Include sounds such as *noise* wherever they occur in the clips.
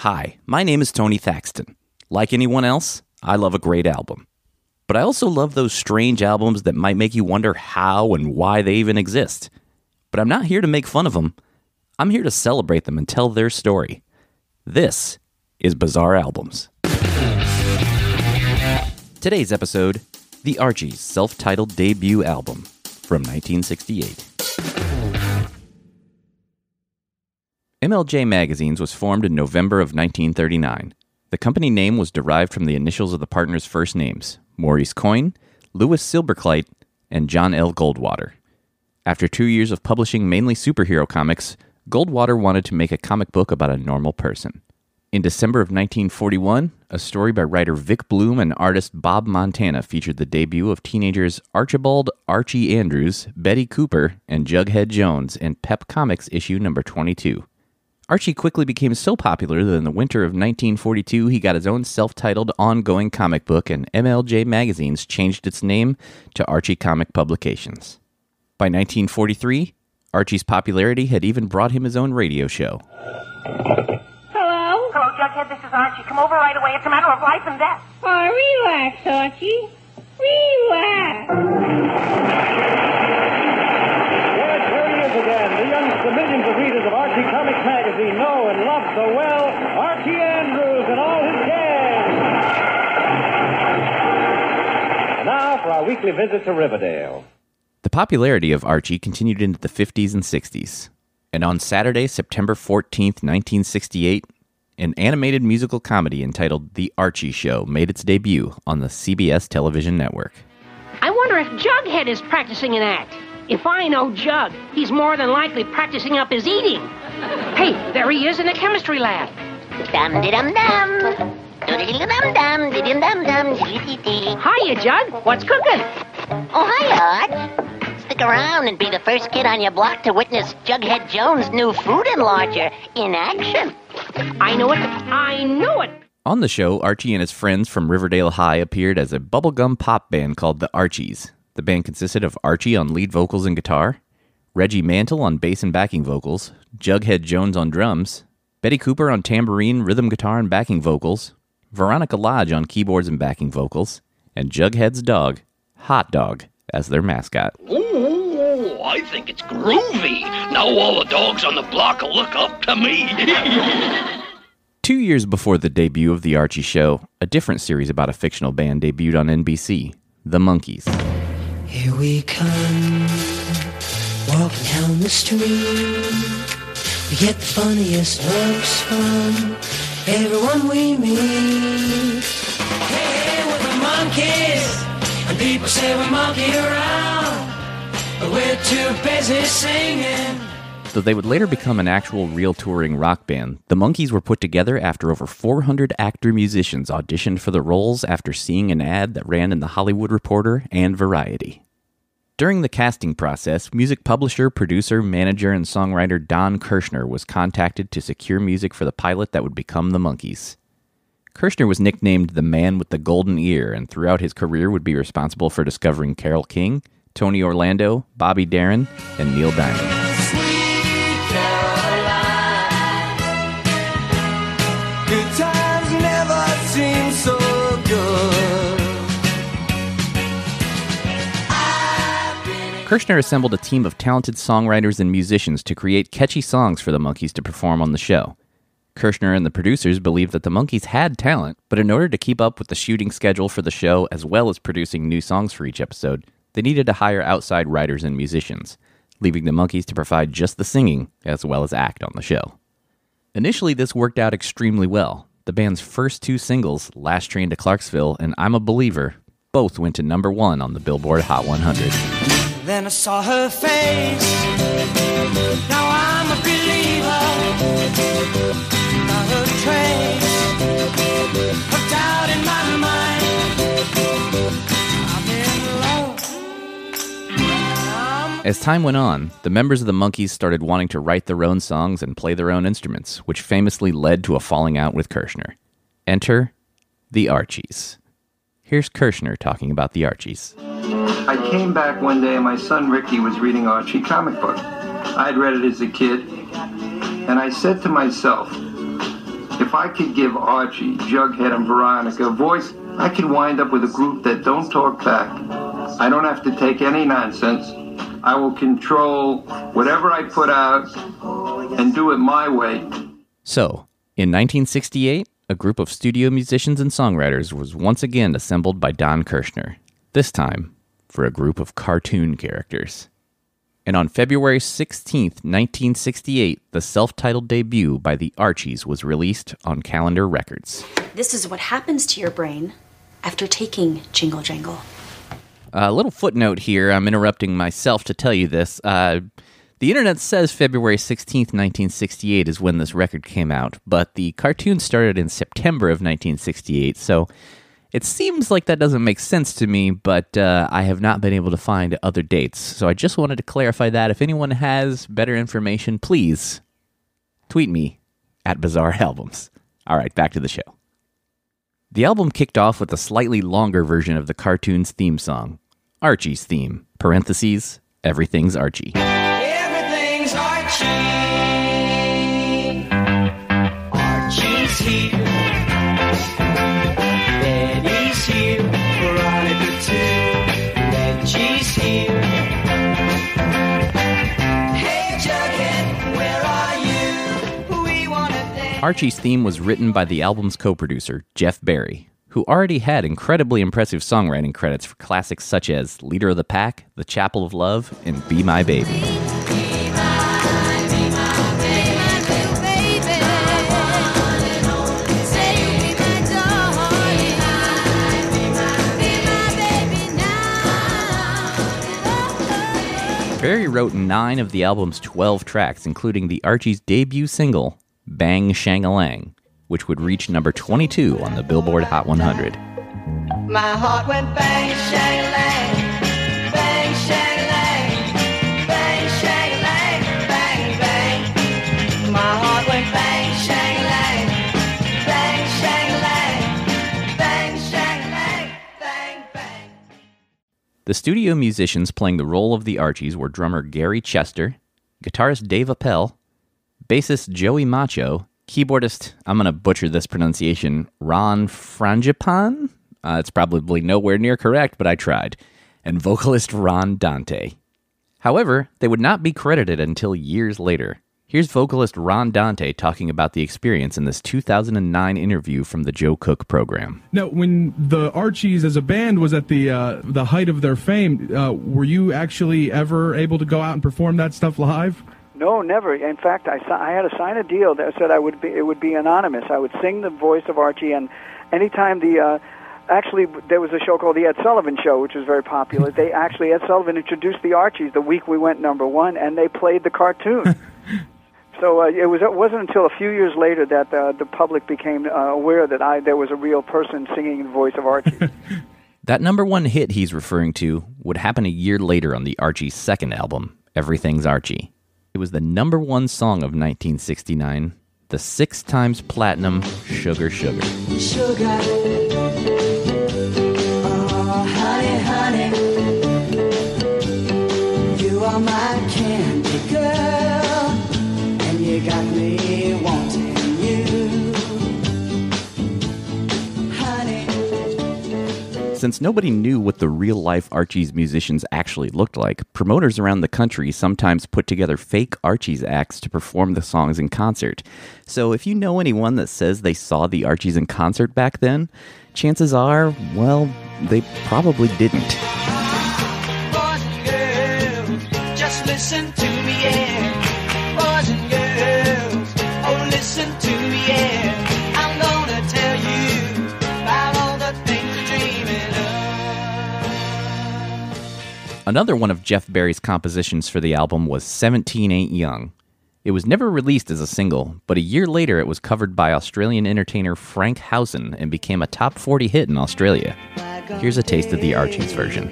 Hi, my name is Tony Thaxton. Like anyone else, I love a great album. But I also love those strange albums that might make you wonder how and why they even exist. But I'm not here to make fun of them. I'm here to celebrate them and tell their story. This is Bizarre Albums. Today's episode The Archies' self titled debut album from 1968. MLJ Magazines was formed in November of 1939. The company name was derived from the initials of the partners' first names Maurice Coyne, Louis Silberkleit, and John L. Goldwater. After two years of publishing mainly superhero comics, Goldwater wanted to make a comic book about a normal person. In December of 1941, a story by writer Vic Bloom and artist Bob Montana featured the debut of teenagers Archibald Archie Andrews, Betty Cooper, and Jughead Jones in Pep Comics issue number 22. Archie quickly became so popular that in the winter of 1942 he got his own self titled ongoing comic book, and MLJ Magazines changed its name to Archie Comic Publications. By 1943, Archie's popularity had even brought him his own radio show. Hello? Hello, Jughead. This is Archie. Come over right away. It's a matter of life and death. Oh, relax, Archie. Relax. Yes, here he is again. The young the millions of readers Archie Comics magazine know and love so well Archie Andrews and all his gang. And now for our weekly visit to Riverdale. The popularity of Archie continued into the 50s and 60s. And on Saturday, September 14th, 1968, an animated musical comedy entitled The Archie Show made its debut on the CBS television network. I wonder if Jughead is practicing an act. If I know Jug, he's more than likely practicing up his eating. Hey, there he is in the chemistry lab. Dum de dum dum. Doodle dum dum, de dum dum dum, dee dee. Hiya, Jug. What's cooking? Oh, hi, Art. Stick around and be the first kid on your block to witness Jughead Jones' new food enlarger in action. I know it. I know it. On the show, Archie and his friends from Riverdale High appeared as a bubblegum pop band called the Archies. The band consisted of Archie on lead vocals and guitar, Reggie Mantle on bass and backing vocals, Jughead Jones on drums, Betty Cooper on tambourine, rhythm guitar, and backing vocals, Veronica Lodge on keyboards and backing vocals, and Jughead's dog, Hot Dog, as their mascot. Ooh, I think it's groovy. Now all the dogs on the block will look up to me. *laughs* Two years before the debut of The Archie Show, a different series about a fictional band debuted on NBC, The Monkees. Here we come, walking down the street. We get the funniest looks from everyone we meet. Hey, we're the Monkees, and people say we monkey around, but we're too busy singing. Though they would later become an actual real touring rock band, the Monkees were put together after over 400 actor musicians auditioned for the roles after seeing an ad that ran in the Hollywood Reporter and Variety. During the casting process, music publisher, producer, manager, and songwriter Don Kirshner was contacted to secure music for the pilot that would become the Monkees. Kirshner was nicknamed the Man with the Golden Ear, and throughout his career would be responsible for discovering Carole King, Tony Orlando, Bobby Darin, and Neil Diamond. Kirshner assembled a team of talented songwriters and musicians to create catchy songs for the Monkees to perform on the show. Kirshner and the producers believed that the Monkees had talent, but in order to keep up with the shooting schedule for the show as well as producing new songs for each episode, they needed to hire outside writers and musicians, leaving the Monkees to provide just the singing as well as act on the show. Initially, this worked out extremely well. The band's first two singles, Last Train to Clarksville and I'm a Believer, both went to number one on the Billboard Hot 100. Then I saw her face. Now I'm a believer. Not a trace of doubt in my mind. As time went on, the members of the Monkees started wanting to write their own songs and play their own instruments, which famously led to a falling out with Kirshner. Enter the Archies. Here's Kirshner talking about the Archies. I came back one day and my son Ricky was reading Archie comic book. I'd read it as a kid, and I said to myself, if I could give Archie, Jughead, and Veronica a voice, I could wind up with a group that don't talk back. I don't have to take any nonsense. I will control whatever I put out and do it my way. So, in 1968, a group of studio musicians and songwriters was once again assembled by Don Kirshner, this time for a group of cartoon characters. And on February 16th, 1968, the self titled debut by the Archies was released on Calendar Records. This is what happens to your brain after taking Jingle Jangle. A little footnote here. I'm interrupting myself to tell you this. Uh, the internet says February 16th, 1968 is when this record came out, but the cartoon started in September of 1968, so it seems like that doesn't make sense to me, but uh, I have not been able to find other dates. So I just wanted to clarify that. If anyone has better information, please tweet me at Bizarre Albums. All right, back to the show. The album kicked off with a slightly longer version of the cartoon's theme song, Archie's theme, parentheses, everything's Archie. Everything's Archie. Archie's here. Archie's theme was written by the album's co producer, Jeff Barry, who already had incredibly impressive songwriting credits for classics such as Leader of the Pack, The Chapel of Love, and Be My Baby. Barry wrote nine of the album's 12 tracks, including the Archie's debut single, Bang Shangalang, which would reach number 22 on the Billboard Hot 100. My heart went bang, shang, lang. Bang, shang, lang. Bang, shang, lang. Bang, bang. My heart went bang, shang, lang. Bang, shang, lang. Bang, shang, lang. Bang, bang. The studio musicians playing the role of the Archies were drummer Gary Chester, guitarist Dave Appel, bassist Joey Macho, keyboardist, I'm going to butcher this pronunciation, Ron Frangipan? Uh, it's probably nowhere near correct, but I tried, and vocalist Ron Dante. However, they would not be credited until years later. Here's vocalist Ron Dante talking about the experience in this 2009 interview from the Joe Cook program. Now, when the Archies as a band was at the uh, the height of their fame, uh, were you actually ever able to go out and perform that stuff live? No, never. In fact, I, I had to sign a deal that said I would be it would be anonymous. I would sing the voice of Archie, and anytime the uh, actually there was a show called the Ed Sullivan Show, which was very popular. *laughs* they actually Ed Sullivan introduced the Archies the week we went number one, and they played the cartoon. *laughs* so uh, it was it wasn't until a few years later that uh, the public became uh, aware that I there was a real person singing the voice of Archie. *laughs* That number one hit he's referring to would happen a year later on the Archie's second album, Everything's Archie. It was the number one song of 1969, the six times platinum Sugar Sugar. Sugar. Oh, honey, honey. Since nobody knew what the real life Archie's musicians actually looked like, promoters around the country sometimes put together fake Archie's acts to perform the songs in concert. So if you know anyone that says they saw the Archies in concert back then, chances are, well, they probably didn't. Boys and girls, just listen Another one of Jeff Barry's compositions for the album was 17 Ain't Young. It was never released as a single, but a year later it was covered by Australian entertainer Frank Housen and became a top 40 hit in Australia. Here's a taste of the Archies version.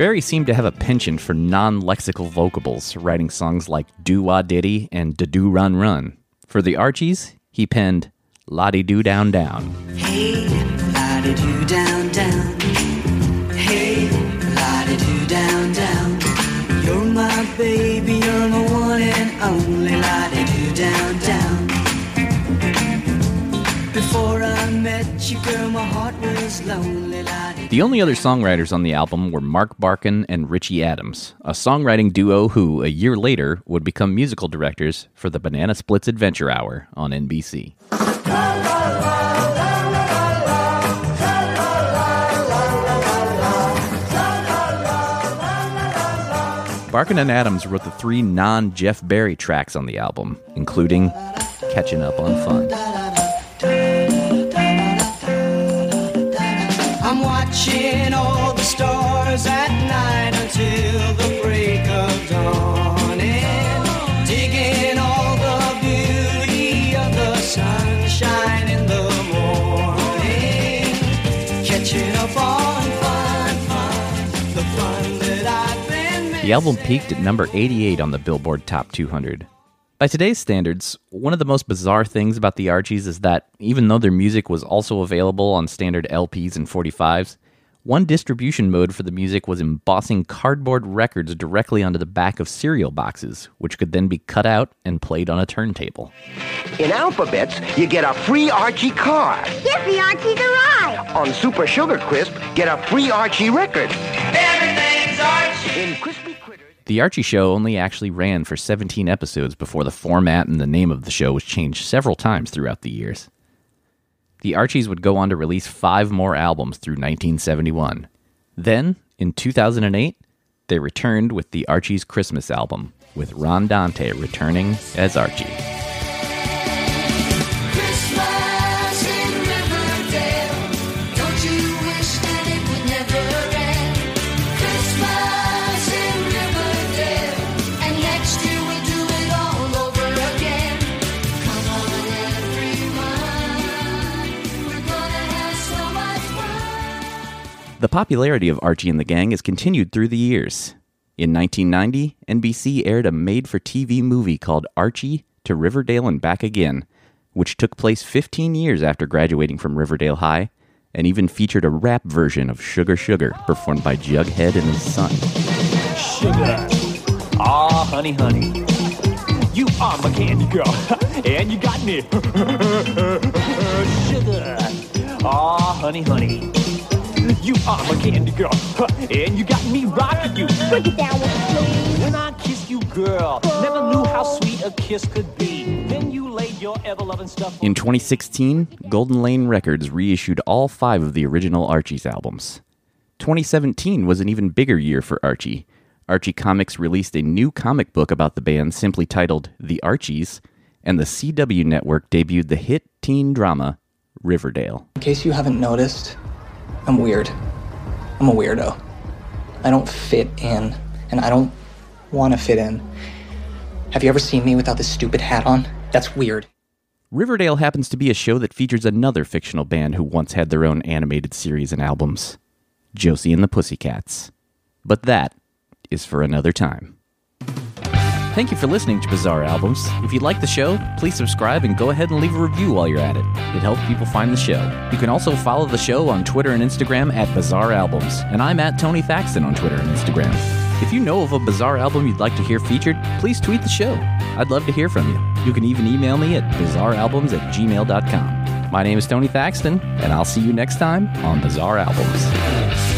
Barry seemed to have a penchant for non lexical vocables, writing songs like Do Wah Diddy and Da Do Run Run. For the Archies, he penned Lottie Doo Down Down. Hey, lottie doo down down. Hey, lottie doo down down. You're my baby, you're my one and only lottie doo down down. Met you, girl, my heart was lonely. The only other songwriters on the album were Mark Barkan and Richie Adams, a songwriting duo who, a year later, would become musical directors for the Banana Splits Adventure Hour on NBC. Barkan and Adams wrote the three non Jeff Barry tracks on the album, including Catching Up on Fun. Watching all the stars at night until the break of dawn. And digging all the beauty of the sunshine in the morning. Catching up on fun, fun, the fun that I've been The album peaked at number 88 on the Billboard Top 200. By today's standards, one of the most bizarre things about the Archies is that even though their music was also available on standard LPs and 45s, one distribution mode for the music was embossing cardboard records directly onto the back of cereal boxes, which could then be cut out and played on a turntable. In Alpha-Bits, you get a free Archie car. Give the Archies a ride. On Super Sugar Crisp, get a free Archie record. Everything's Archie. In Crispy The Archie Show only actually ran for 17 episodes before the format and the name of the show was changed several times throughout the years. The Archies would go on to release five more albums through 1971. Then, in 2008, they returned with the Archies Christmas album, with Ron Dante returning as Archie. The popularity of Archie and the Gang has continued through the years. In 1990, NBC aired a made for TV movie called Archie to Riverdale and Back Again, which took place 15 years after graduating from Riverdale High and even featured a rap version of Sugar Sugar performed by Jughead and his son. Sugar. Aw, honey, honey. You are my candy girl, *laughs* and you got me. *laughs* Sugar. Aw, honey, honey. You are my candy girl, huh, and you got me rocking you. Break it down with me. When I kissed you, girl, never knew how sweet a kiss could be. Then you laid your ever-loving stuff In 2016, Golden Lane Records reissued all five of the original Archie's albums. 2017 was an even bigger year for Archie. Archie Comics released a new comic book about the band simply titled The Archies, and the CW network debuted the hit teen drama Riverdale. In case you haven't noticed, I'm weird. I'm a weirdo. I don't fit in, and I don't want to fit in. Have you ever seen me without this stupid hat on? That's weird. Riverdale happens to be a show that features another fictional band who once had their own animated series and albums Josie and the Pussycats. But that is for another time. Thank you for listening to Bizarre Albums. If you like the show, please subscribe and go ahead and leave a review while you're at it. It helps people find the show. You can also follow the show on Twitter and Instagram at Bizarre Albums, and I'm at Tony Thaxton on Twitter and Instagram. If you know of a bizarre album you'd like to hear featured, please tweet the show. I'd love to hear from you. You can even email me at bizarrealbums at gmail.com. My name is Tony Thaxton, and I'll see you next time on Bizarre Albums.